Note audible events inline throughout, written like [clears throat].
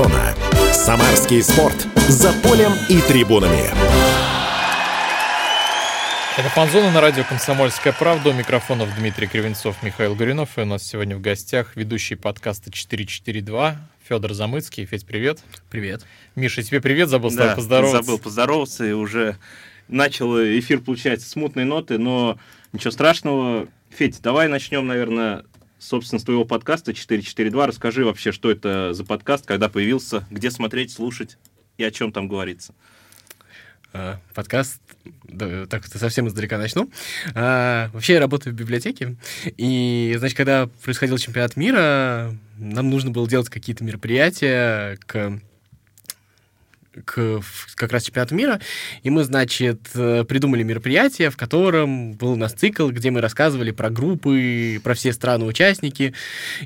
Фанзона. Самарский спорт. За полем и трибунами. Это «Фанзона» на радио «Комсомольская правда». У микрофонов Дмитрий Кривенцов, Михаил Горюнов. И у нас сегодня в гостях ведущий подкаста «442» Федор Замыцкий. Федь, привет. Привет. Миша, тебе привет. Забыл с тобой Да, поздороваться. забыл поздороваться и уже начал эфир, получается, смутные ноты, но ничего страшного. Федь, давай начнем, наверное, собственно, с твоего подкаста 442. Расскажи вообще, что это за подкаст, когда появился, где смотреть, слушать и о чем там говорится. А, подкаст, да, так совсем издалека начну. А, вообще я работаю в библиотеке, и, значит, когда происходил чемпионат мира, нам нужно было делать какие-то мероприятия к к как раз чемпионату мира, и мы, значит, э, придумали мероприятие, в котором был у нас цикл, где мы рассказывали про группы, про все страны-участники,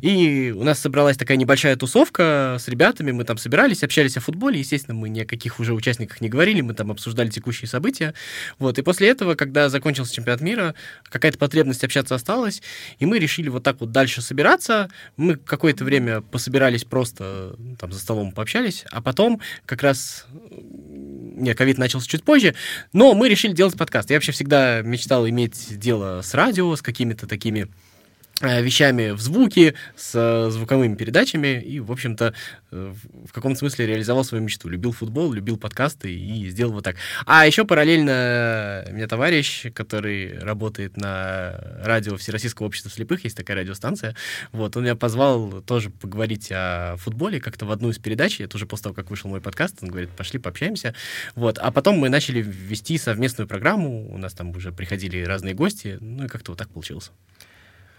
и у нас собралась такая небольшая тусовка с ребятами, мы там собирались, общались о футболе, естественно, мы ни о каких уже участниках не говорили, мы там обсуждали текущие события, вот, и после этого, когда закончился чемпионат мира, какая-то потребность общаться осталась, и мы решили вот так вот дальше собираться, мы какое-то время пособирались просто, ну, там, за столом пообщались, а потом как раз не, ковид начался чуть позже, но мы решили делать подкаст. Я вообще всегда мечтал иметь дело с радио, с какими-то такими вещами в звуке, с э, звуковыми передачами, и, в общем-то, э, в каком-то смысле реализовал свою мечту. Любил футбол, любил подкасты и сделал вот так. А еще параллельно у меня товарищ, который работает на радио Всероссийского общества слепых, есть такая радиостанция, вот, он меня позвал тоже поговорить о футболе как-то в одну из передач, это уже после того, как вышел мой подкаст, он говорит, пошли пообщаемся, вот, а потом мы начали вести совместную программу, у нас там уже приходили разные гости, ну и как-то вот так получилось.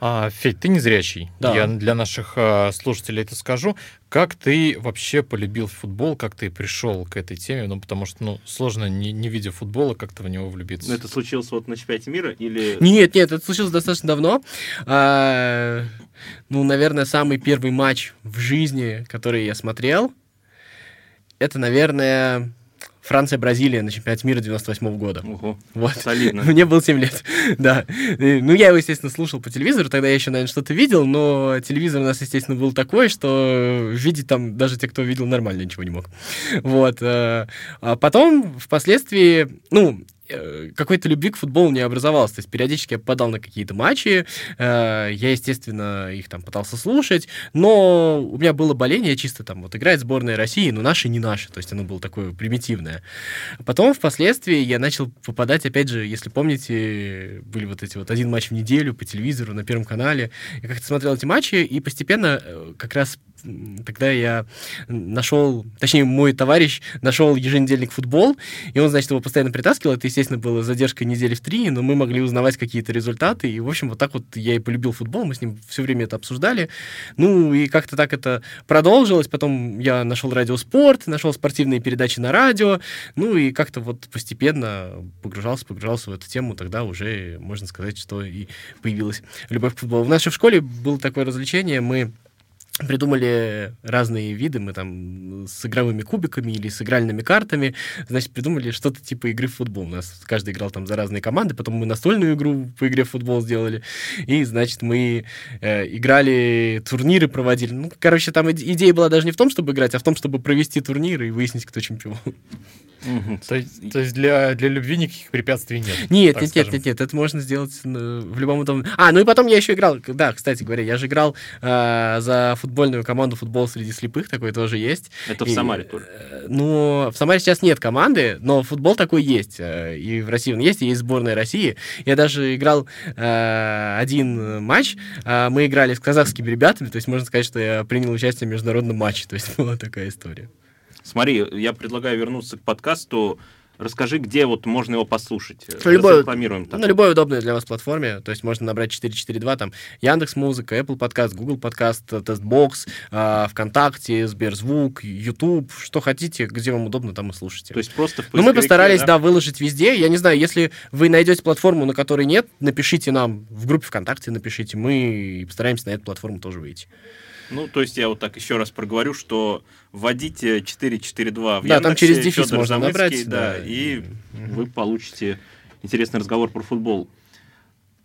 А, Федь, ты незрячий. Да. Я для наших а, слушателей это скажу. Как ты вообще полюбил футбол, как ты пришел к этой теме? Ну, потому что, ну, сложно, не, не видя футбола, как-то в него влюбиться. Ну, это случилось вот на чемпионате мира или... Нет, нет, это случилось достаточно давно. А, ну, наверное, самый первый матч в жизни, который я смотрел, это, наверное, Франция-Бразилия на чемпионате мира 98 года. Ого, Вот. солидно. [laughs] Мне было 7 лет, [laughs] да. Ну, я его, естественно, слушал по телевизору, тогда я еще, наверное, что-то видел, но телевизор у нас, естественно, был такой, что видеть там даже те, кто видел, нормально ничего не мог. Вот. э, А потом, впоследствии, ну, какой-то любви к футболу не образовалось. То есть периодически я попадал на какие-то матчи, э, я, естественно, их там пытался слушать, но у меня было боление чисто там, вот играет сборная России, но наши не наши, то есть оно было такое примитивное. Потом, впоследствии, я начал попадать, опять же, если помните, были вот эти вот один матч в неделю по телевизору на Первом канале. Я как-то смотрел эти матчи, и постепенно э, как раз тогда я нашел, точнее, мой товарищ нашел еженедельник футбол, и он, значит, его постоянно притаскивал. Это, естественно, было задержкой недели в три, но мы могли узнавать какие-то результаты. И, в общем, вот так вот я и полюбил футбол. Мы с ним все время это обсуждали. Ну, и как-то так это продолжилось. Потом я нашел радиоспорт, нашел спортивные передачи на радио. Ну, и как-то вот постепенно погружался, погружался в эту тему. Тогда уже, можно сказать, что и появилась любовь к футболу. В нашей школе было такое развлечение. Мы придумали разные виды, мы там с игровыми кубиками или с игральными картами, значит, придумали что-то типа игры в футбол. У нас каждый играл там за разные команды, потом мы настольную игру по игре в футбол сделали, и, значит, мы э, играли, турниры проводили. Ну, короче, там иде- идея была даже не в том, чтобы играть, а в том, чтобы провести турниры и выяснить, кто чемпион. То есть, то есть для, для любви никаких препятствий нет? Нет, нет, скажем. нет, нет, нет, это можно сделать э, в любом удобном... А, ну и потом я еще играл, да, кстати говоря, я же играл э, за футбольную команду «Футбол среди слепых», такой тоже есть. Это в И, Самаре только. э, Ну, в Самаре сейчас нет команды, но футбол такой есть. э, И в России он есть, и есть сборная России. Я даже играл э, один матч. э, Мы играли с казахскими ребятами, то есть можно сказать, что я принял участие в международном матче. То есть [laughs] была такая история. Смотри, я предлагаю вернуться к подкасту. Расскажи, где вот можно его послушать. Любой-. На любой удобной для вас платформе. То есть можно набрать 442, там Яндекс Музыка, Apple Подкаст, Google Подкаст, Castbox, э, ВКонтакте, Сберзвук, YouTube, что хотите, где вам удобно, там и слушайте. То есть просто в Ну, мы постарались, да? выложить везде. Я не знаю, если вы найдете платформу, на которой нет, напишите нам в группе ВКонтакте, напишите. Мы постараемся на эту платформу тоже выйти. Ну, то есть я вот так еще раз проговорю, что вводите 442 в Да, там Яндексе, через дефис Фёдор можно Замыцкий, набрать, да, да. и вы получите интересный разговор про футбол.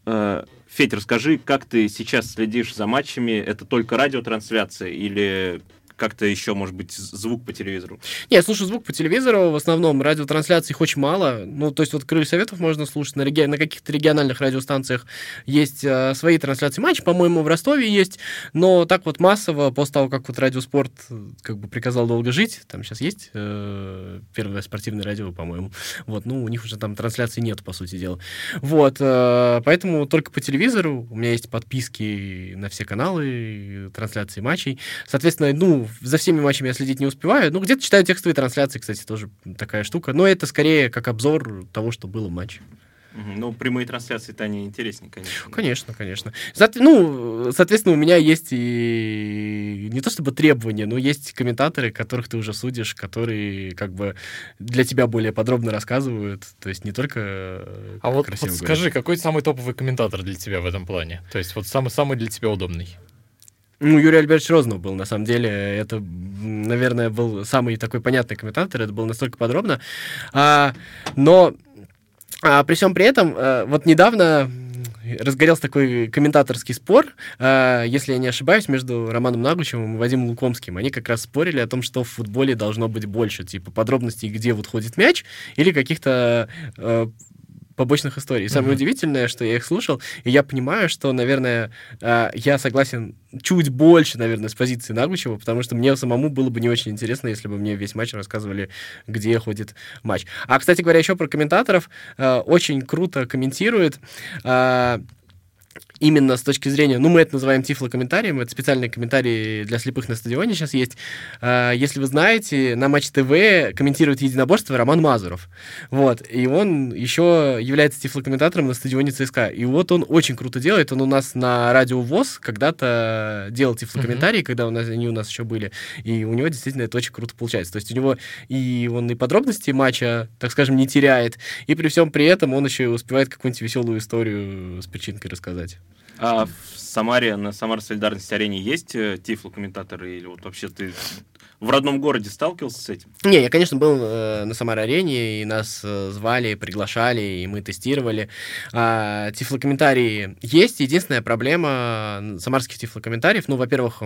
Э, Федь, расскажи, как ты сейчас следишь за матчами? Это только радиотрансляция или как-то еще, может быть, звук по телевизору? Не, я слушаю звук по телевизору, в основном радиотрансляций очень мало. Ну, то есть вот «Крылья Советов» можно слушать, на, реги... на каких-то региональных радиостанциях есть э, свои трансляции матчей, по-моему, в Ростове есть, но так вот массово, после того, как вот Радиоспорт э, как бы приказал долго жить, там сейчас есть э, первое спортивное радио, по-моему, вот, ну, у них уже там трансляции нет, по сути дела. Вот, э, поэтому только по телевизору, у меня есть подписки на все каналы, трансляции матчей, соответственно, ну, за всеми матчами я следить не успеваю. Ну, где-то читаю текстовые трансляции, кстати, тоже такая штука. Но это скорее как обзор того, что было в матче. Ну, прямые трансляции-то они интереснее, конечно. Конечно, конечно. Со- ну, соответственно, у меня есть и не то чтобы требования, но есть комментаторы, которых ты уже судишь, которые как бы для тебя более подробно рассказывают. То есть не только А вот, вот скажи, какой самый топовый комментатор для тебя в этом плане? То есть вот самый-самый для тебя удобный? Ну, Юрий Альбертович Рознов был, на самом деле. Это, наверное, был самый такой понятный комментатор. Это было настолько подробно. А, но а, при всем при этом, а, вот недавно разгорелся такой комментаторский спор, э, если я не ошибаюсь, между Романом Наглучевым и Вадимом Лукомским. Они как раз спорили о том, что в футболе должно быть больше, типа подробностей, где вот ходит мяч, или каких-то э, побочных историй. Самое mm-hmm. удивительное, что я их слушал, и я понимаю, что, наверное, э, я согласен чуть больше, наверное, с позиции Нагучева, потому что мне самому было бы не очень интересно, если бы мне весь матч рассказывали, где ходит матч. А, кстати говоря, еще про комментаторов. Э, очень круто комментирует э, именно с точки зрения, ну, мы это называем тифло-комментарием, это специальные комментарии для слепых на стадионе сейчас есть. А, если вы знаете, на Матч ТВ комментирует единоборство Роман Мазуров. Вот, и он еще является тифло-комментатором на стадионе ЦСКА. И вот он очень круто делает, он у нас на радио ВОЗ когда-то делал тифло-комментарии, mm-hmm. когда у нас, они у нас еще были, и у него действительно это очень круто получается. То есть у него и он и подробности матча, так скажем, не теряет, и при всем при этом он еще и успевает какую-нибудь веселую историю с причинкой рассказать. А в Самаре, на Самар Солидарности арене есть э, тифло-комментаторы или вот вообще ты в родном городе сталкивался с этим? Не, я, конечно, был э, на Самар-арене, и нас э, звали, приглашали, и мы тестировали. А, тифлокомментарии есть. Единственная проблема самарских тифлокомментариев, ну, во-первых,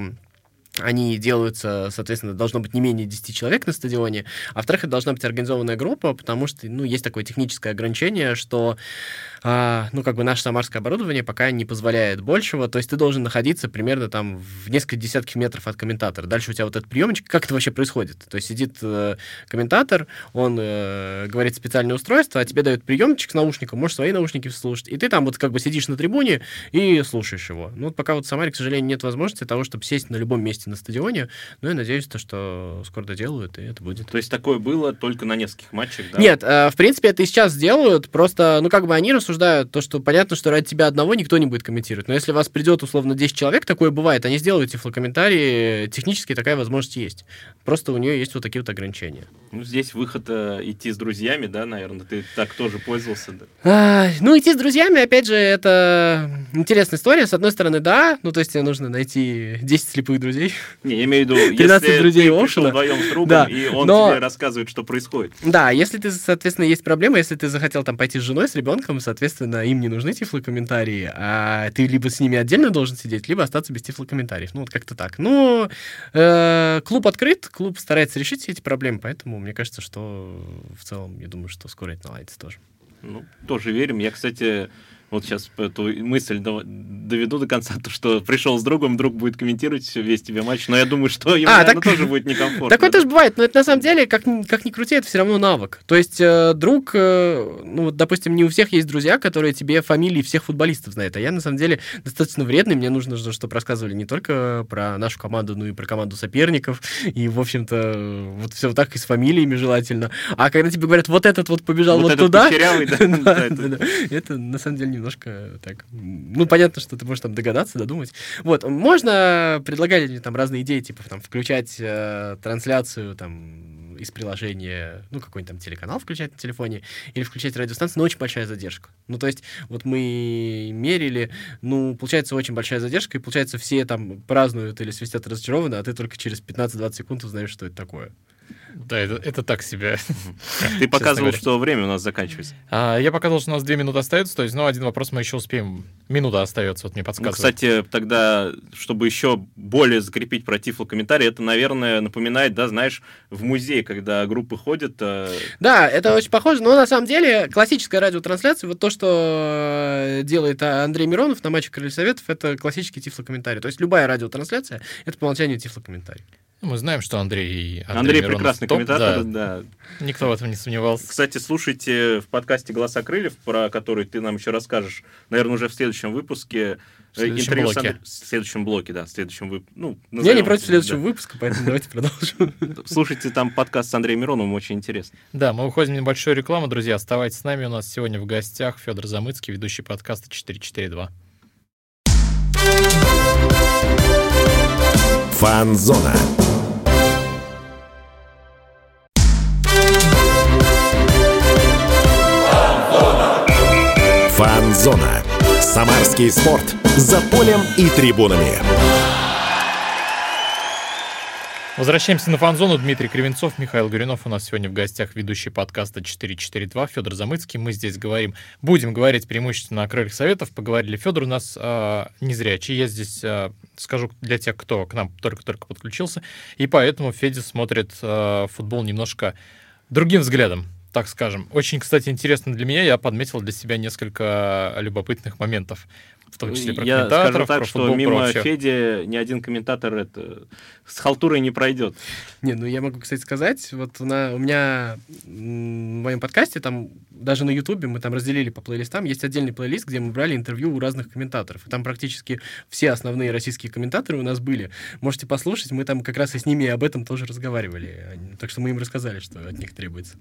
они делаются, соответственно, должно быть не менее 10 человек на стадионе, а во-вторых, это должна быть организованная группа, потому что, ну, есть такое техническое ограничение, что а, ну, как бы наше самарское оборудование пока не позволяет большего, то есть ты должен находиться примерно там в несколько десятков метров от комментатора. Дальше у тебя вот этот приемчик, как это вообще происходит? То есть сидит э, комментатор, он э, говорит специальное устройство, а тебе дают приемчик с наушником, можешь свои наушники слушать, и ты там вот как бы сидишь на трибуне и слушаешь его. Ну, вот пока вот в Самаре, к сожалению, нет возможности того, чтобы сесть на любом месте на стадионе, но я надеюсь, то, что скоро доделают, и это будет. То есть такое было только на нескольких матчах, да? Нет, э, в принципе, это и сейчас сделают, просто, ну, как бы они рассуждают обсуждают то, что понятно, что ради тебя одного никто не будет комментировать. Но если вас придет условно 10 человек, такое бывает, они сделают тифлокомментарии, технически такая возможность есть. Просто у нее есть вот такие вот ограничения. Ну, здесь выход э, идти с друзьями, да, наверное, ты так тоже пользовался. Да? А, ну, идти с друзьями, опять же, это интересная история. С одной стороны, да, ну, то есть тебе нужно найти 10 слепых друзей. Не, я имею в виду, 13 если друзей ты Оушена. вдвоем с другом, да, и он но... тебе рассказывает, что происходит. Да, если ты, соответственно, есть проблема, если ты захотел там пойти с женой, с ребенком, соответственно, им не нужны тифлокомментарии, а ты либо с ними отдельно должен сидеть, либо остаться без тифлокомментариев. Ну, вот как-то так. Но э, клуб открыт, клуб старается решить все эти проблемы, поэтому мне кажется, что в целом, я думаю, что скоро это наладится тоже. Ну, тоже верим. Я, кстати, вот сейчас эту мысль доведу до конца, то, что пришел с другом, друг будет комментировать весь тебе матч, но я думаю, что ему, а, наверное, так, тоже будет некомфортно. Такое тоже бывает, но это на самом деле, как, как ни крути, это все равно навык. То есть э, друг, э, ну, допустим, не у всех есть друзья, которые тебе фамилии всех футболистов знают, а я, на самом деле, достаточно вредный, мне нужно, чтобы рассказывали не только про нашу команду, но и про команду соперников, и, в общем-то, вот все вот так и с фамилиями желательно. А когда тебе говорят, вот этот вот побежал вот, вот туда... [laughs] Это, на самом деле, немножко так... Ну, понятно, что ты можешь там догадаться, додумать. Вот, можно, предлагали мне там разные идеи, типа там включать э, трансляцию там из приложения, ну, какой-нибудь там телеканал включать на телефоне, или включать радиостанцию, но очень большая задержка. Ну, то есть, вот мы мерили, ну, получается очень большая задержка, и получается все там празднуют или свистят разочарованно, а ты только через 15-20 секунд узнаешь, что это такое. Да, это, это так себе. Ты [laughs] показывал, что время у нас заканчивается. А, я показал, что у нас две минуты остается, то есть, ну, один вопрос мы еще успеем. Минута остается, вот мне Ну, подсказывают. кстати, тогда, чтобы еще более закрепить про тифлокомментарий, это, наверное, напоминает, да, знаешь, в музей, когда группы ходят, э, Да, это очень похоже, но на самом деле классическая радиотрансляция, вот то, что э, делает а, Андрей Миронов на матче Крылья Советов, это классический тифлокомментарий. То есть любая радиотрансляция — это по умолчанию тифлокомментарий. Ну, Мы знаем, что Андрей... Андрей, Андрей Миронов прекрасный топ, комментатор, да, да. никто в этом не сомневался. Кстати, слушайте в подкасте «Голоса крыльев», про который ты нам еще расскажешь, наверное, уже в следующем выпуске. В следующем интервью блоке. Андре- В следующем блоке, да, в следующем выпуске. Ну, Я не против следующего да. выпуска, поэтому давайте продолжим. [laughs] Слушайте там подкаст с Андреем Мироновым, очень интересно. Да, мы уходим в небольшую рекламу, друзья. Оставайтесь с нами. У нас сегодня в гостях Федор Замыцкий, ведущий подкаста 442. Фанзона. Фанзона. Самарский спорт. За полем и трибунами. Возвращаемся на фан-зону. Дмитрий Кривенцов, Михаил Горюнов. У нас сегодня в гостях ведущий подкаста 442 Федор Замыцкий. Мы здесь говорим, будем говорить преимущественно о крыльях советов. Поговорили. Федор у нас э, незрячий. Я здесь э, скажу для тех, кто к нам только-только подключился. И поэтому Федя смотрит э, футбол немножко другим взглядом, так скажем. Очень, кстати, интересно для меня. Я подметил для себя несколько любопытных моментов. В том числе про Я скажу так, про что футбол, мимо вообще. Феди ни один комментатор это, с халтурой не пройдет. Не, ну я могу, кстати, сказать, вот на, у меня в моем подкасте, там даже на Ютубе мы там разделили по плейлистам, есть отдельный плейлист, где мы брали интервью у разных комментаторов. И там практически все основные российские комментаторы у нас были. Можете послушать, мы там как раз и с ними об этом тоже разговаривали. Так что мы им рассказали, что от них требуется.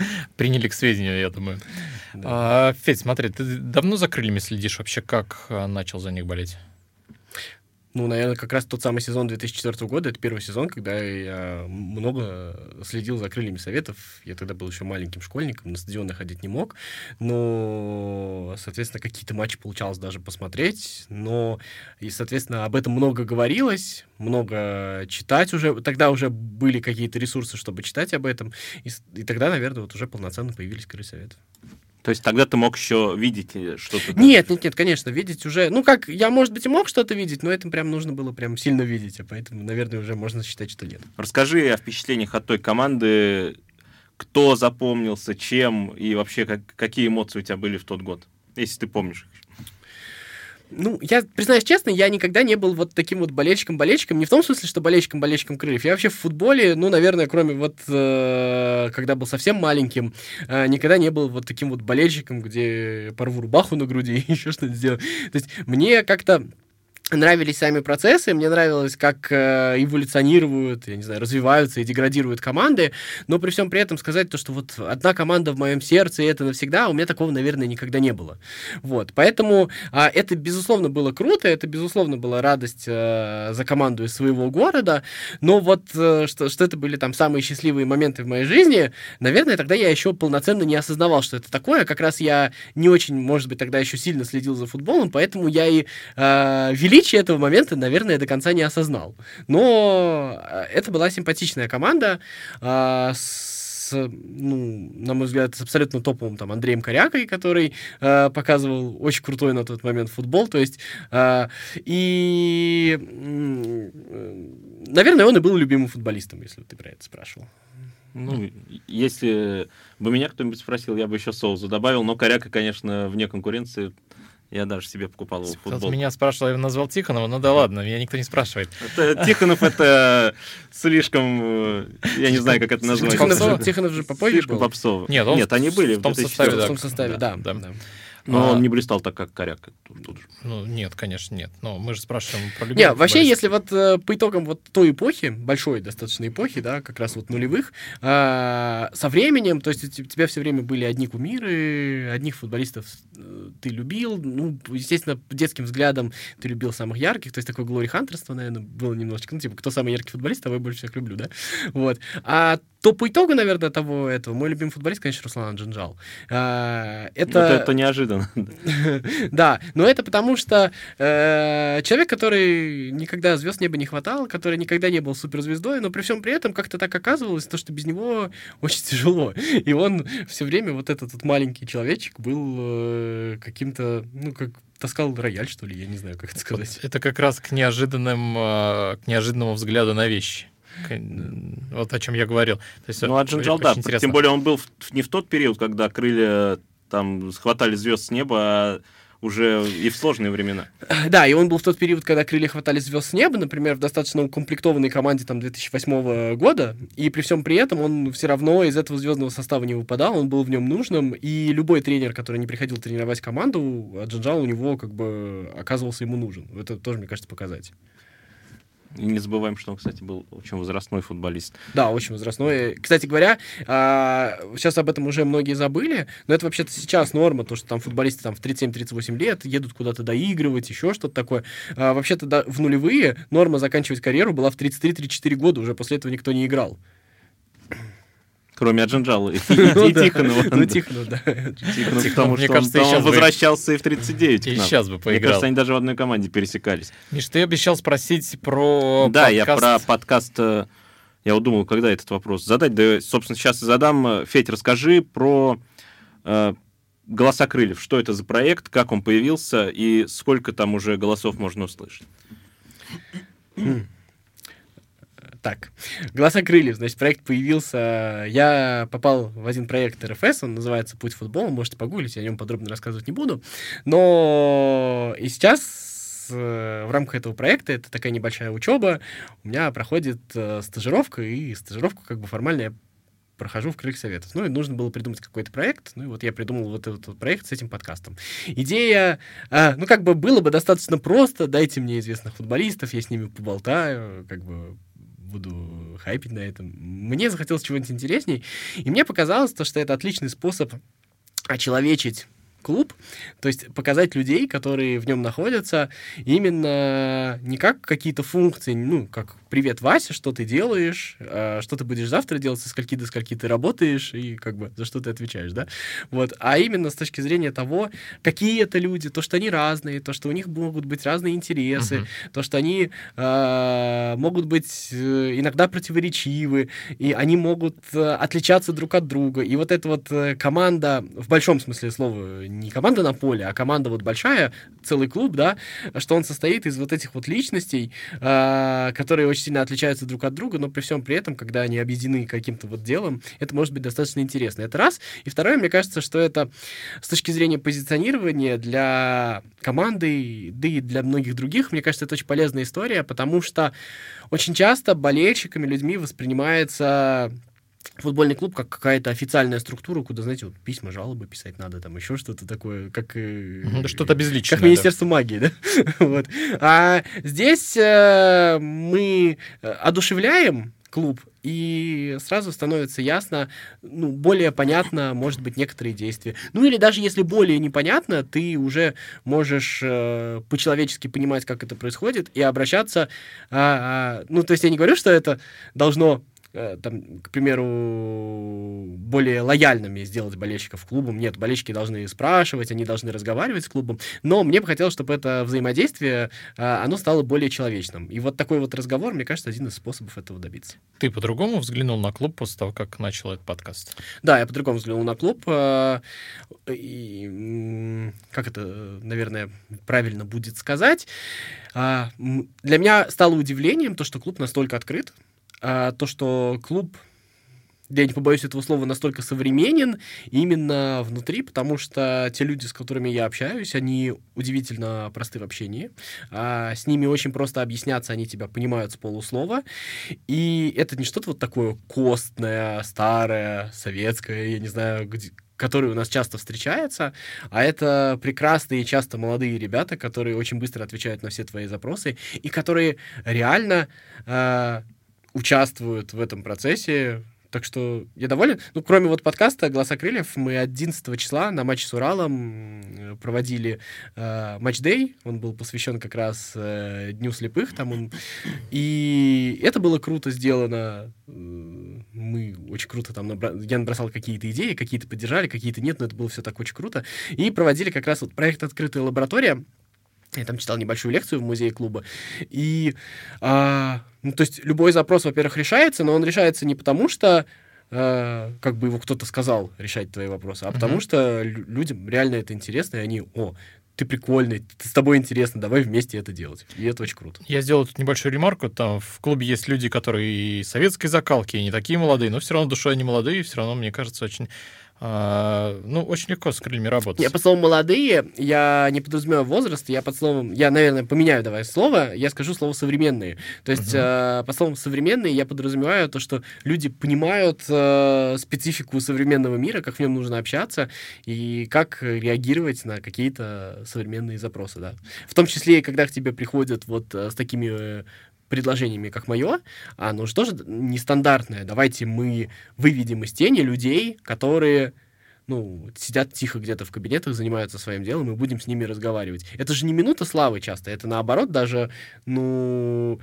[laughs] Приняли к сведению, я думаю. Да. А, Федь, смотри, ты давно за крыльями следишь? Вообще, как а, начал за них болеть? Ну, наверное, как раз тот самый сезон 2004 года, это первый сезон, когда я много следил за крыльями советов. Я тогда был еще маленьким школьником, на стадионы ходить не мог. Но, соответственно, какие-то матчи получалось даже посмотреть. Но, и, соответственно, об этом много говорилось, много читать уже. Тогда уже были какие-то ресурсы, чтобы читать об этом. И, и тогда, наверное, вот уже полноценно появились крылья советов. То есть тогда ты мог еще видеть э, что-то. Нет, нет, нет, конечно, видеть уже... Ну, как, я, может быть, и мог что-то видеть, но это прям нужно было прям сильно видеть, а поэтому, наверное, уже можно считать, что нет. Расскажи о впечатлениях от той команды, кто запомнился, чем и вообще как- какие эмоции у тебя были в тот год, если ты помнишь. их. Ну, я, признаюсь честно, я никогда не был вот таким вот болельщиком-болельщиком. Не в том смысле, что болельщиком-болельщиком крыльев. Я вообще в футболе, ну, наверное, кроме вот, э, когда был совсем маленьким, э, никогда не был вот таким вот болельщиком, где порву рубаху на груди [laughs] и еще что-то сделаю. То есть мне как-то нравились сами процессы, мне нравилось, как э, эволюционируют, я не знаю, развиваются и деградируют команды, но при всем при этом сказать то, что вот одна команда в моем сердце, и это навсегда, у меня такого, наверное, никогда не было. Вот, поэтому а, это, безусловно, было круто, это, безусловно, была радость э, за команду из своего города, но вот э, что, что это были там самые счастливые моменты в моей жизни, наверное, тогда я еще полноценно не осознавал, что это такое, как раз я не очень, может быть, тогда еще сильно следил за футболом, поэтому я и э, величие этого момента, наверное, до конца не осознал. Но э, это была симпатичная команда э, с, ну, на мой взгляд, с абсолютно топовым там Андреем Корякой, который э, показывал очень крутой на тот момент футбол, то есть э, и э, наверное, он и был любимым футболистом, если ты про это спрашивал. Ну, если бы меня кто-нибудь спросил, я бы еще соуза добавил, но Коряка, конечно, вне конкуренции. Я даже себе покупал его Кто-то футбол. меня спрашивал, я его назвал Тихонова, ну да ладно, меня никто не спрашивает. Это- Тихонов это слишком, э, я не знаю, как это назвать. Тихонов же, попозже Слишком был. попсово. Нет, он Нет, они были в том 2004 составе, в том составе, да. Но А. он не блистал так, как Коряк. тут- тут же. Ну, нет, конечно, нет. Но мы же спрашиваем про Не, любимых вообще, если вот э, по итогам вот той эпохи, большой достаточно эпохи, да, как раз вот нулевых, э, со временем, то есть у те- у тебя все время были одни кумиры, одних футболистов э, ты любил, ну, естественно, детским взглядом ты любил самых ярких, то есть такое глори хантерство, наверное, было немножечко, ну, типа, кто самый яркий футболист, того я больше всех люблю, да, вот. А то по итогу, наверное, того этого, мой любимый футболист, конечно, Руслан Джинжал. А, это... Вот это неожиданно. Неожиданно. [laughs] Да, но это потому что э, человек, который никогда звезд неба не хватал, который никогда не был суперзвездой, но при всем при этом как-то так оказывалось, то, что без него [laughs] очень тяжело. И он все время, вот этот вот маленький человечек, был э, каким-то, ну, как таскал рояль, что ли, я не знаю, как это сказать. Это как раз к неожиданным, э, к неожиданному взгляду на вещи. Вот о чем я говорил. То есть, ну, а Джинджал, да, тем более он был в, не в тот период, когда крылья там схватали звезд с неба, а уже и в сложные времена. Да, и он был в тот период, когда крылья хватали звезд с неба, например, в достаточно укомплектованной команде там 2008 года, и при всем при этом он все равно из этого звездного состава не выпадал, он был в нем нужным, и любой тренер, который не приходил тренировать команду, Джинджал у него как бы оказывался ему нужен. Это тоже, мне кажется, показатель. И не забываем, что он, кстати, был очень возрастной футболист. Да, очень возрастной. Кстати говоря, сейчас об этом уже многие забыли, но это вообще-то сейчас норма, то, что там футболисты там, в 37-38 лет едут куда-то доигрывать, еще что-то такое. А, вообще-то в нулевые норма заканчивать карьеру была в 33-34 года, уже после этого никто не играл. Кроме Аджинджала [laughs] и, ну и Тихонова. Ну, Тихонов, да. Тихонов, потому что он, он возвращался и в 39 И сейчас бы поиграл. Мне кажется, они даже в одной команде пересекались. Миш, ты обещал спросить про Да, я про подкаст... Э, я вот думал, когда этот вопрос задать. Да, собственно, сейчас и задам. Федь, расскажи про э, «Голоса крыльев». Что это за проект, как он появился и сколько там уже голосов можно услышать? [clears throat] Так, «Голоса крыльев», значит, проект появился... Я попал в один проект РФС, он называется «Путь футбола», можете погуглить, я о нем подробно рассказывать не буду. Но и сейчас э, в рамках этого проекта, это такая небольшая учеба, у меня проходит э, стажировка, и стажировку как бы формально я прохожу в крыльях советов. Ну, и нужно было придумать какой-то проект. Ну, и вот я придумал вот этот вот проект с этим подкастом. Идея, а, ну, как бы было бы достаточно просто. Дайте мне известных футболистов, я с ними поболтаю, как бы буду хайпить на этом. Мне захотелось чего-нибудь интересней, и мне показалось, то, что это отличный способ очеловечить клуб, то есть показать людей, которые в нем находятся, именно не как какие-то функции, ну, как «Привет, Вася, что ты делаешь? А, что ты будешь завтра делать? Со скольки до скольки ты работаешь? И как бы за что ты отвечаешь, да? Вот. А именно с точки зрения того, какие это люди, то, что они разные, то, что у них могут быть разные интересы, uh-huh. то, что они э, могут быть э, иногда противоречивы, и они могут э, отличаться друг от друга. И вот эта вот э, команда, в большом смысле слова, не команда на поле, а команда вот большая, целый клуб, да, что он состоит из вот этих вот личностей, э, которые очень сильно отличаются друг от друга, но при всем при этом, когда они объединены каким-то вот делом, это может быть достаточно интересно. Это раз. И второе, мне кажется, что это с точки зрения позиционирования для команды, да и для многих других, мне кажется, это очень полезная история, потому что очень часто болельщиками, людьми воспринимается футбольный клуб как какая-то официальная структура, куда, знаете, вот письма, жалобы писать надо, там еще что-то такое, как... Да что-то безличное. Как Министерство да. магии, да? [laughs] вот. А здесь э, мы одушевляем клуб, и сразу становится ясно, ну, более понятно, может быть, некоторые действия. Ну, или даже если более непонятно, ты уже можешь э, по-человечески понимать, как это происходит, и обращаться... А, а, ну, то есть я не говорю, что это должно Э, там, к примеру, более лояльными сделать болельщиков клубом. Нет, болельщики должны спрашивать, они должны разговаривать с клубом, но мне бы хотелось, чтобы это взаимодействие, э, оно стало более человечным. И вот такой вот разговор, мне кажется, один из способов этого добиться. Ты по-другому взглянул на клуб после того, как начал этот подкаст? Да, я по-другому взглянул на клуб. Э, и, как это, наверное, правильно будет сказать, для меня стало удивлением то, что клуб настолько открыт, а, то, что клуб я не побоюсь этого слова, настолько современен именно внутри, потому что те люди, с которыми я общаюсь, они удивительно просты в общении. А, с ними очень просто объясняться, они тебя понимают с полуслова. И это не что-то вот такое костное, старое, советское, я не знаю, где, который у нас часто встречается, а это прекрасные, часто молодые ребята, которые очень быстро отвечают на все твои запросы и которые реально э, участвуют в этом процессе. Так что я доволен. Ну, кроме вот подкаста «Голоса крыльев», мы 11 числа на матче с Уралом проводили э, матч-дей. Он был посвящен как раз э, Дню слепых. Там он... И это было круто сделано. Мы мы очень круто там, набра... я набросал какие-то идеи, какие-то поддержали, какие-то нет, но это было все так очень круто. И проводили как раз вот проект «Открытая лаборатория», я там читал небольшую лекцию в музее клуба. И, а, ну, то есть, любой запрос, во-первых, решается, но он решается не потому, что а, как бы его кто-то сказал решать твои вопросы, а потому что людям реально это интересно, и они, о, ты прикольный, ты, с тобой интересно, давай вместе это делать. И это очень круто. Я сделал тут небольшую ремарку. Там в клубе есть люди, которые и советской закалки, и не такие молодые, но все равно душой они молодые, и все равно, мне кажется, очень а, ну, очень легко с крыльями работать. Я под словом «молодые», я не подразумеваю возраст, я под словом, я, наверное, поменяю давай слово, я скажу слово «современные». То есть uh-huh. э, под словом «современные» я подразумеваю то, что люди понимают э, специфику современного мира, как в нем нужно общаться и как реагировать на какие-то современные запросы, да. В том числе и когда к тебе приходят вот э, с такими предложениями, как мое, оно же тоже нестандартное. Давайте мы выведем из тени людей, которые ну, сидят тихо где-то в кабинетах, занимаются своим делом, и будем с ними разговаривать. Это же не минута славы часто, это наоборот даже, ну,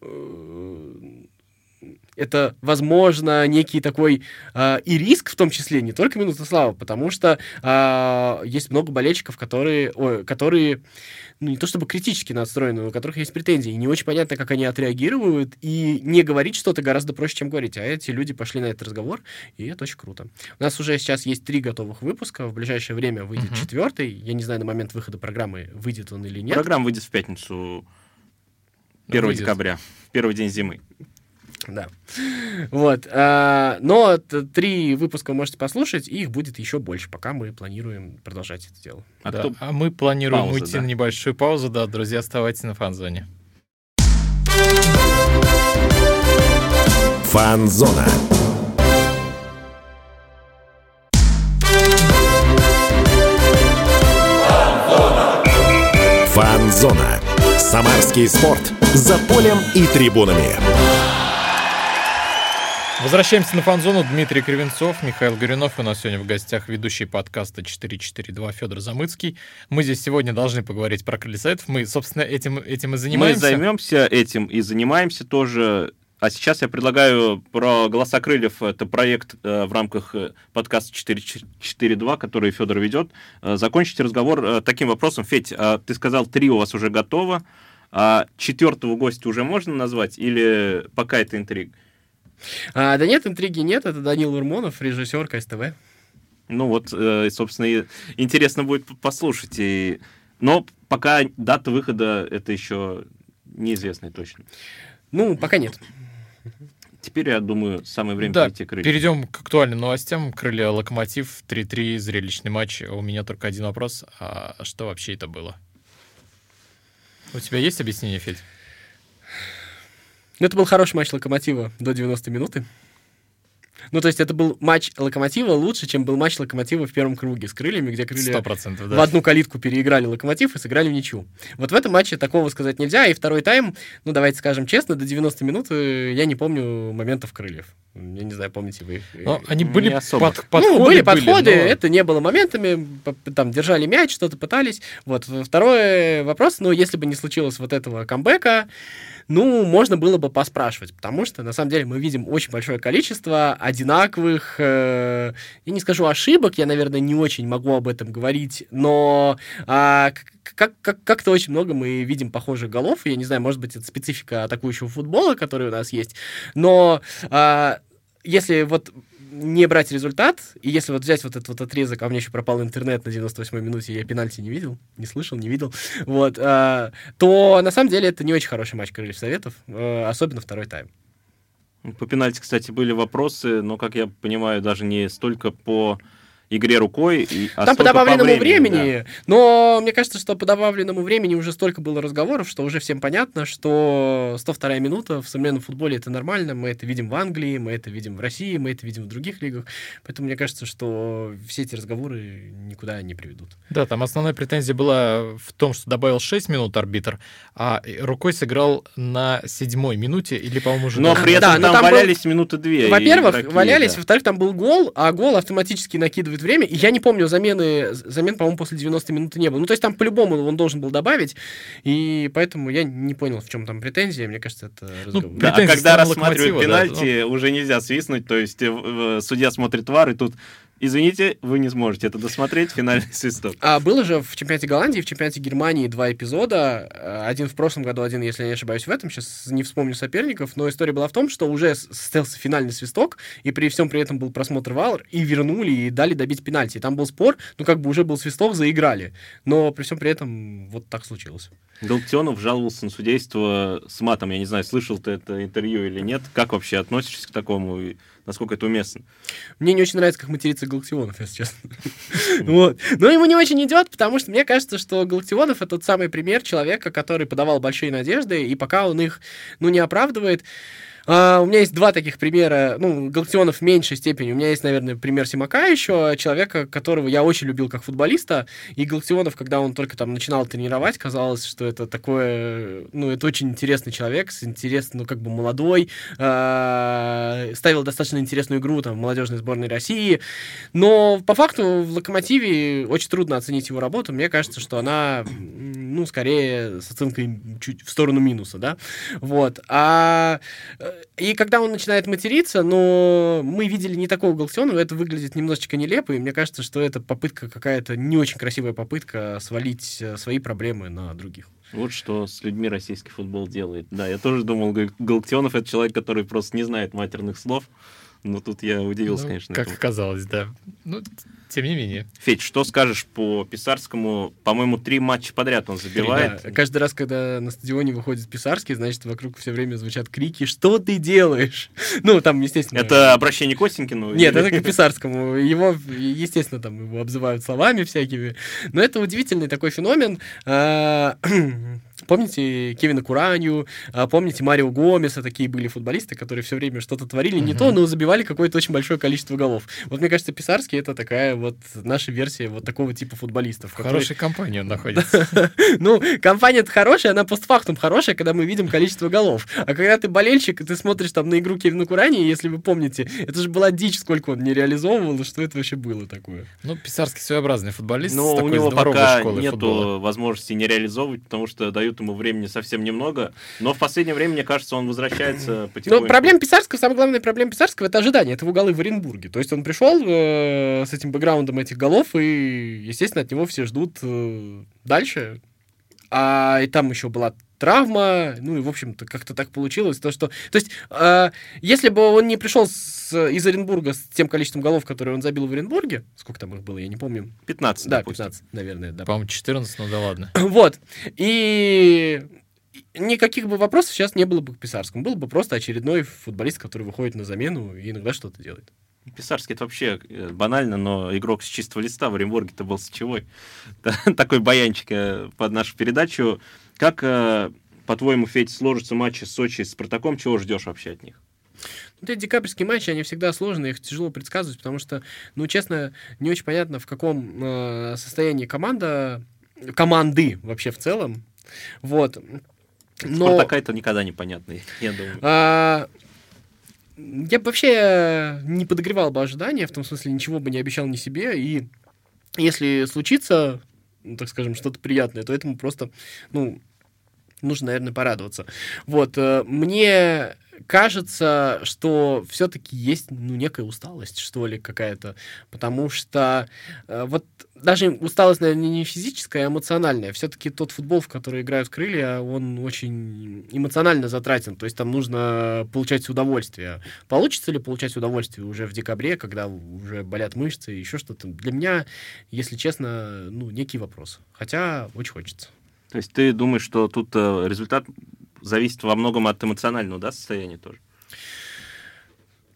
э, это, возможно, некий такой э, и риск в том числе, не только минута славы, потому что э, есть много болельщиков, которые, ой, которые ну, не то чтобы критически настроены, у которых есть претензии, и не очень понятно, как они отреагируют, и не говорить что-то гораздо проще, чем говорить. А эти люди пошли на этот разговор, и это очень круто. У нас уже сейчас есть три готовых выпуска, в ближайшее время выйдет uh-huh. четвертый. Я не знаю на момент выхода программы, выйдет он или нет. Программа выйдет в пятницу 1 выйдет. декабря, первый день зимы. Да. Вот. А, но три выпуска вы можете послушать, и их будет еще больше, пока мы планируем продолжать это дело. А, да. а мы планируем Пауза, уйти да. на небольшую паузу. Да, друзья, оставайтесь на фан-зоне. Фан-зона. Фан-зона. Самарский спорт. За полем и трибунами. Возвращаемся на фан-зону. Дмитрий Кривенцов, Михаил Горюнов. У нас сегодня в гостях ведущий подкаста 442 Федор Замыцкий. Мы здесь сегодня должны поговорить про крылья Мы, собственно, этим, этим и занимаемся. Мы займемся этим и занимаемся тоже. А сейчас я предлагаю про «Голоса крыльев». Это проект э, в рамках э, подкаста 442, который Федор ведет. Э, закончить разговор э, таким вопросом. Федь, э, ты сказал, три у вас уже готово. А четвертого гостя уже можно назвать или пока это интриг? А, да нет, интриги нет. Это Данил Урмонов, режиссер КСТВ. Ну вот, э, собственно, интересно будет послушать. И... Но пока дата выхода это еще неизвестная точно. Ну, пока нет. Теперь, я думаю, самое время да, перейти к крыльям. Перейдем к актуальным новостям. Крылья Локомотив 3-3, зрелищный матч. У меня только один вопрос. А что вообще это было? У тебя есть объяснение, Федь? Ну, это был хороший матч Локомотива до 90 минуты. Ну, то есть это был матч Локомотива лучше, чем был матч Локомотива в первом круге с крыльями, где крылья 100%, да. в одну калитку переиграли Локомотив и сыграли в ничью. Вот в этом матче такого сказать нельзя. И второй тайм, ну, давайте скажем честно, до 90 минут э, я не помню моментов крыльев. Я не знаю, помните вы их? Но они были особо. Под, подходы. Ну, были подходы, но... это не было моментами, там держали мяч, что-то пытались. Вот. Второй вопрос, ну, если бы не случилось вот этого камбэка, ну, можно было бы поспрашивать, потому что, на самом деле, мы видим очень большое количество одинаковых, э, я не скажу ошибок, я, наверное, не очень могу об этом говорить, но э, как, как, как-то очень много мы видим похожих голов, я не знаю, может быть, это специфика атакующего футбола, который у нас есть, но э, если вот не брать результат, и если вот взять вот этот вот отрезок, а у меня еще пропал интернет на 98-й минуте, я пенальти не видел, не слышал, не видел, вот, а, то на самом деле это не очень хороший матч Крыльев Советов, а, особенно второй тайм. По пенальти, кстати, были вопросы, но, как я понимаю, даже не столько по игре рукой. И, а Там по добавленному по времени, времени да. но мне кажется, что по добавленному времени уже столько было разговоров, что уже всем понятно, что 102 минута в современном футболе это нормально, мы это видим в Англии, мы это видим в России, мы это видим в других лигах, поэтому мне кажется, что все эти разговоры никуда не приведут. Да, там основная претензия была в том, что добавил 6 минут арбитр, а рукой сыграл на седьмой минуте или, по-моему, уже... Но при этом да, там, там валялись был... минуты две. Во-первых, валялись, да. во-вторых, там был гол, а гол автоматически накидывает выкидывает время, и я не помню, замены, замен, по-моему, после 90 минуты не было. Ну, то есть там по-любому он должен был добавить, и поэтому я не понял, в чем там претензия, мне кажется, это Ну, разговор. да, а когда рассматривают Локомотива, да, пенальти, уже нельзя свистнуть, то есть э, э, судья смотрит вар, и тут, извините, вы не сможете это досмотреть, финальный свисток. А было же в чемпионате Голландии в чемпионате Германии два эпизода. Э, Один в прошлом году, один, если я не ошибаюсь, в этом. Сейчас не вспомню соперников. Но история была в том, что уже состоялся финальный свисток, и при всем при этом был просмотр вал, и вернули, и дали добить пенальти. И там был спор, ну как бы уже был свисток, заиграли. Но при всем при этом вот так случилось. Галактионов жаловался на судейство с матом. Я не знаю, слышал ты это интервью или нет. Как вообще относишься к такому насколько это уместно? Мне не очень нравится, как матерится Галактионов, если честно. [laughs] Вот. Но ему не очень идет, потому что мне кажется, что Галактионов это тот самый пример человека, который подавал большие надежды, и пока он их, ну, не оправдывает, а, у меня есть два таких примера, ну, Галактионов в меньшей степени. У меня есть, наверное, пример Симака еще, человека, которого я очень любил как футболиста, и Галактионов, когда он только там начинал тренировать, казалось, что это такое, ну, это очень интересный человек, с интересным, ну, как бы молодой, а, ставил достаточно интересную игру там в молодежной сборной России, но по факту в Локомотиве очень трудно оценить его работу. Мне кажется, что она, ну, скорее с оценкой чуть в сторону минуса, да. Вот. А, и когда он начинает материться, но мы видели не такого Галактионова, это выглядит немножечко нелепо, и мне кажется, что это попытка какая-то, не очень красивая попытка свалить э, свои проблемы на других. Вот что с людьми российский футбол делает. Да, я тоже думал, Гал- Галактионов это человек, который просто не знает матерных слов. Но тут я удивился, Ну, конечно. Как этому. оказалось, да. Ну, тем не менее. Федь, что скажешь по Писарскому? По-моему, три матча подряд он забивает. Да, Каждый раз, когда на стадионе выходит Писарский, значит, вокруг все время звучат крики «Что ты делаешь?» [laughs] Ну, там, естественно... Это обращение к Осенькину? Нет, или- это [laughs] к Писарскому. Его, естественно, там его обзывают словами всякими. Но это удивительный такой феномен. [clears throat] Помните Кевина Куранью, а, помните Марио Гомеса, такие были футболисты, которые все время что-то творили не Мгм. то, но забивали какое-то очень большое количество голов. Вот мне кажется, Писарский это такая вот наша версия вот такого типа футболистов. В которые- хорошей компании он находится. [laughs] ну, компания-то хорошая, она постфактум хорошая, когда мы видим количество голов. А когда ты болельщик, и ты смотришь там на игру Кевина Курани, если вы помните, это же была дичь, сколько он не реализовывал, и что это вообще было такое. Ну, Писарский своеобразный футболист. Но у такой него пока нету возможности не реализовывать, потому что дают ему времени совсем немного. Но в последнее время, мне кажется, он возвращается [clears throat] потихоньку. Но проблема Писарского, самая главная проблема Писарского, это ожидание, это его голы в Оренбурге. То есть он пришел э, с этим бэкграундом этих голов, и, естественно, от него все ждут э, дальше. А и там еще была травма, ну и, в общем-то, как-то так получилось, то, что... То есть, э, если бы он не пришел с, из Оренбурга с тем количеством голов, которые он забил в Оренбурге, сколько там их было, я не помню. 15, Да, допустим. 15, наверное, да. По-моему, 14, ну да ладно. [clears throat] Вот. И никаких бы вопросов сейчас не было бы к Писарскому. Был бы просто очередной футболист, который выходит на замену и иногда что-то делает. Писарский это вообще э, банально, но игрок с чистого листа в Оренбурге-то был сечевой. [laughs] Такой баянчик э, под нашу передачу. Как, э, по-твоему, Федь, сложатся матчи с Сочи с Спартаком? Чего ждешь вообще от них? Вот эти декабрьские матчи, они всегда сложные, их тяжело предсказывать, потому что, ну, честно, не очень понятно, в каком э, состоянии команда, команды вообще в целом. Вот. Но... Спартака это никогда непонятно, я думаю. А, я бы вообще не подогревал бы ожидания, в том смысле ничего бы не обещал ни себе, и если случится, ну, так скажем, что-то приятное, то этому просто, ну, нужно, наверное, порадоваться. Вот, э, мне кажется, что все-таки есть, ну, некая усталость, что ли, какая-то, потому что э, вот даже усталость, наверное, не физическая, а эмоциональная. Все-таки тот футбол, в который играют крылья, он очень эмоционально затратен. То есть там нужно получать удовольствие. Получится ли получать удовольствие уже в декабре, когда уже болят мышцы и еще что-то? Для меня, если честно, ну, некий вопрос. Хотя очень хочется. То есть ты думаешь, что тут э, результат зависит во многом от эмоционального да, состояния тоже?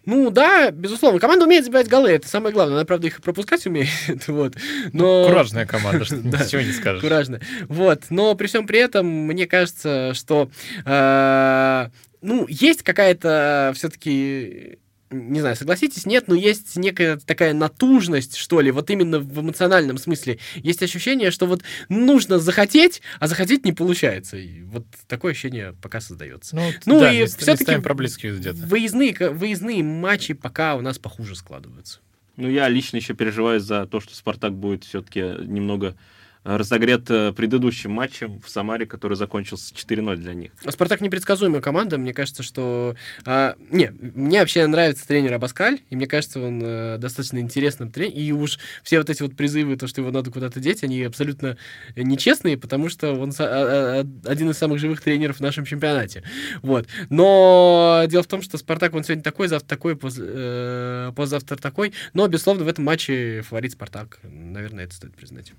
Ну да, безусловно. Команда умеет забивать голы, это самое главное. Она, правда, их и пропускать умеет. [laughs] вот. Но... Куражная команда, что [laughs] Да. ничего не скажешь. Куражно. Вот. Но при всем при этом, мне кажется, что э, ну, есть какая-то все-таки. Не знаю, согласитесь, нет, но есть некая такая натужность, что ли, вот именно в эмоциональном смысле. Есть ощущение, что вот нужно захотеть, а захотеть не получается. И вот такое ощущение пока создается. Ну, Ну да, и всё-таки местами проблескивают где-то. Выездные, выездные матчи пока у нас похуже складываются. Ну, я лично еще переживаю за то, что Спартак будет все-таки немного разогрет э, предыдущим матчем в Самаре, который закончился 4-0 для них. А Спартак непредсказуемая команда. Мне кажется, что... А, не, мне вообще нравится тренер Абаскаль, и мне кажется, он а, достаточно интересным тренером. И уж все вот эти вот призывы, то, что его надо куда-то деть, они абсолютно нечестные, потому что он а, а, один из самых живых тренеров в нашем чемпионате. Вот. Но дело в том, что Спартак, он сегодня такой, завтра такой, поз, э, позавтра такой. Но, безусловно, в этом матче фаворит Спартак. Наверное, это стоит признать.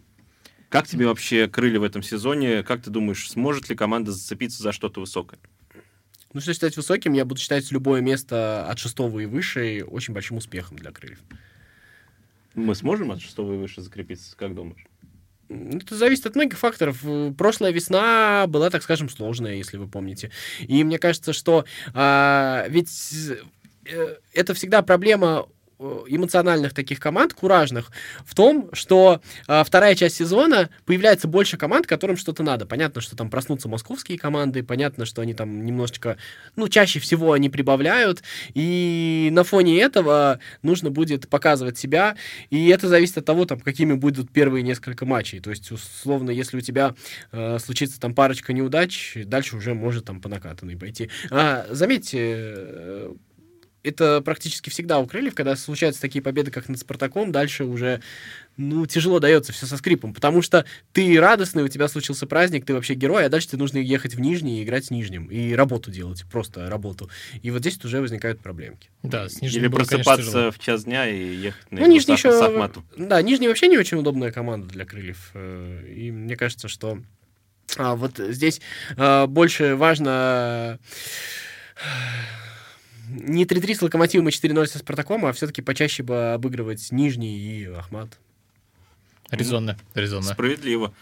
Как тебе вообще крылья в этом сезоне? Как ты думаешь, сможет ли команда зацепиться за что-то высокое? Ну, что считать высоким, я буду считать любое место от шестого и выше очень большим успехом для крыльев. Мы сможем от шестого и выше закрепиться, как думаешь? Это зависит от многих факторов. Прошлая весна была, так скажем, сложная, если вы помните. И мне кажется, что а, ведь э, это всегда проблема Э, эмоциональных таких команд, куражных, в том, что э, вторая часть сезона появляется больше команд, которым что-то надо. Понятно, что там проснутся московские команды, понятно, что они там немножечко, ну, чаще всего они прибавляют, и на фоне этого нужно будет показывать себя, и это зависит от того, там, какими будут первые несколько матчей. То есть, условно, если у тебя э, случится там парочка неудач, дальше уже может там по накатанной пойти. А, заметьте, э, это практически всегда у крыльев, когда случаются такие победы, как над Спартаком, дальше уже, ну, тяжело дается все со скрипом, потому что ты радостный, у тебя случился праздник, ты вообще герой, а дальше тебе нужно ехать в Нижний и играть с Нижним, и работу делать, просто работу. И вот здесь уже возникают проблемки. Да, с Нижним Или было, просыпаться конечно, в час дня и ехать на ну, Нижний еще... Сахмату. Да, Нижний вообще не очень удобная команда для крыльев, э, и мне кажется, что а, вот здесь а, больше важно не 3-3 с Локомотивом и 4-0 со Спартаком, а все-таки почаще бы обыгрывать Нижний и Ахмат. Резонно, резонно. Справедливо.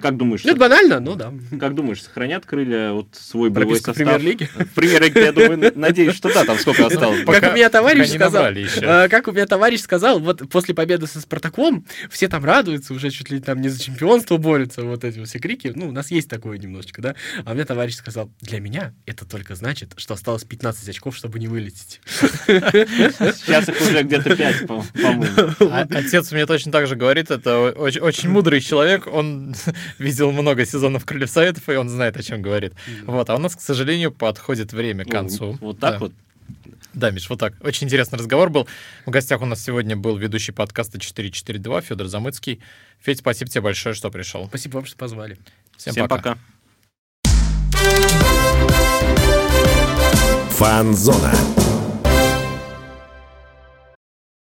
Как думаешь? Ну, это банально, но да. Как думаешь, сохранят крылья вот свой боевой Прописка в состав? премьер-лиге? В [laughs] премьер-лиге, я думаю, надеюсь, что да, там сколько осталось. Пока- как у меня товарищ сказал, э, как у меня товарищ сказал, вот после победы со Спартаком все там радуются, уже чуть ли там не за чемпионство борются, вот эти вот все крики. Ну, у нас есть такое немножечко, да. А у меня товарищ сказал, для меня это только значит, что осталось 15 очков, чтобы не вылететь. Сейчас их уже где-то 5, по- по-моему. А- Отец мне точно так же говорит, это очень мудрый человек, он [laughs] видел много сезонов Крыльев Советов, и он знает, о чем говорит. Вот, а у нас, к сожалению, подходит время к концу. Вот так вот. Да, Миш, вот так. Очень интересный разговор был. В гостях у нас сегодня был ведущий подкаста 442 Федор Замыцкий. Федь, спасибо тебе большое, что пришел. Спасибо вам, что позвали. Всем, Всем пока. пока. Фанзона.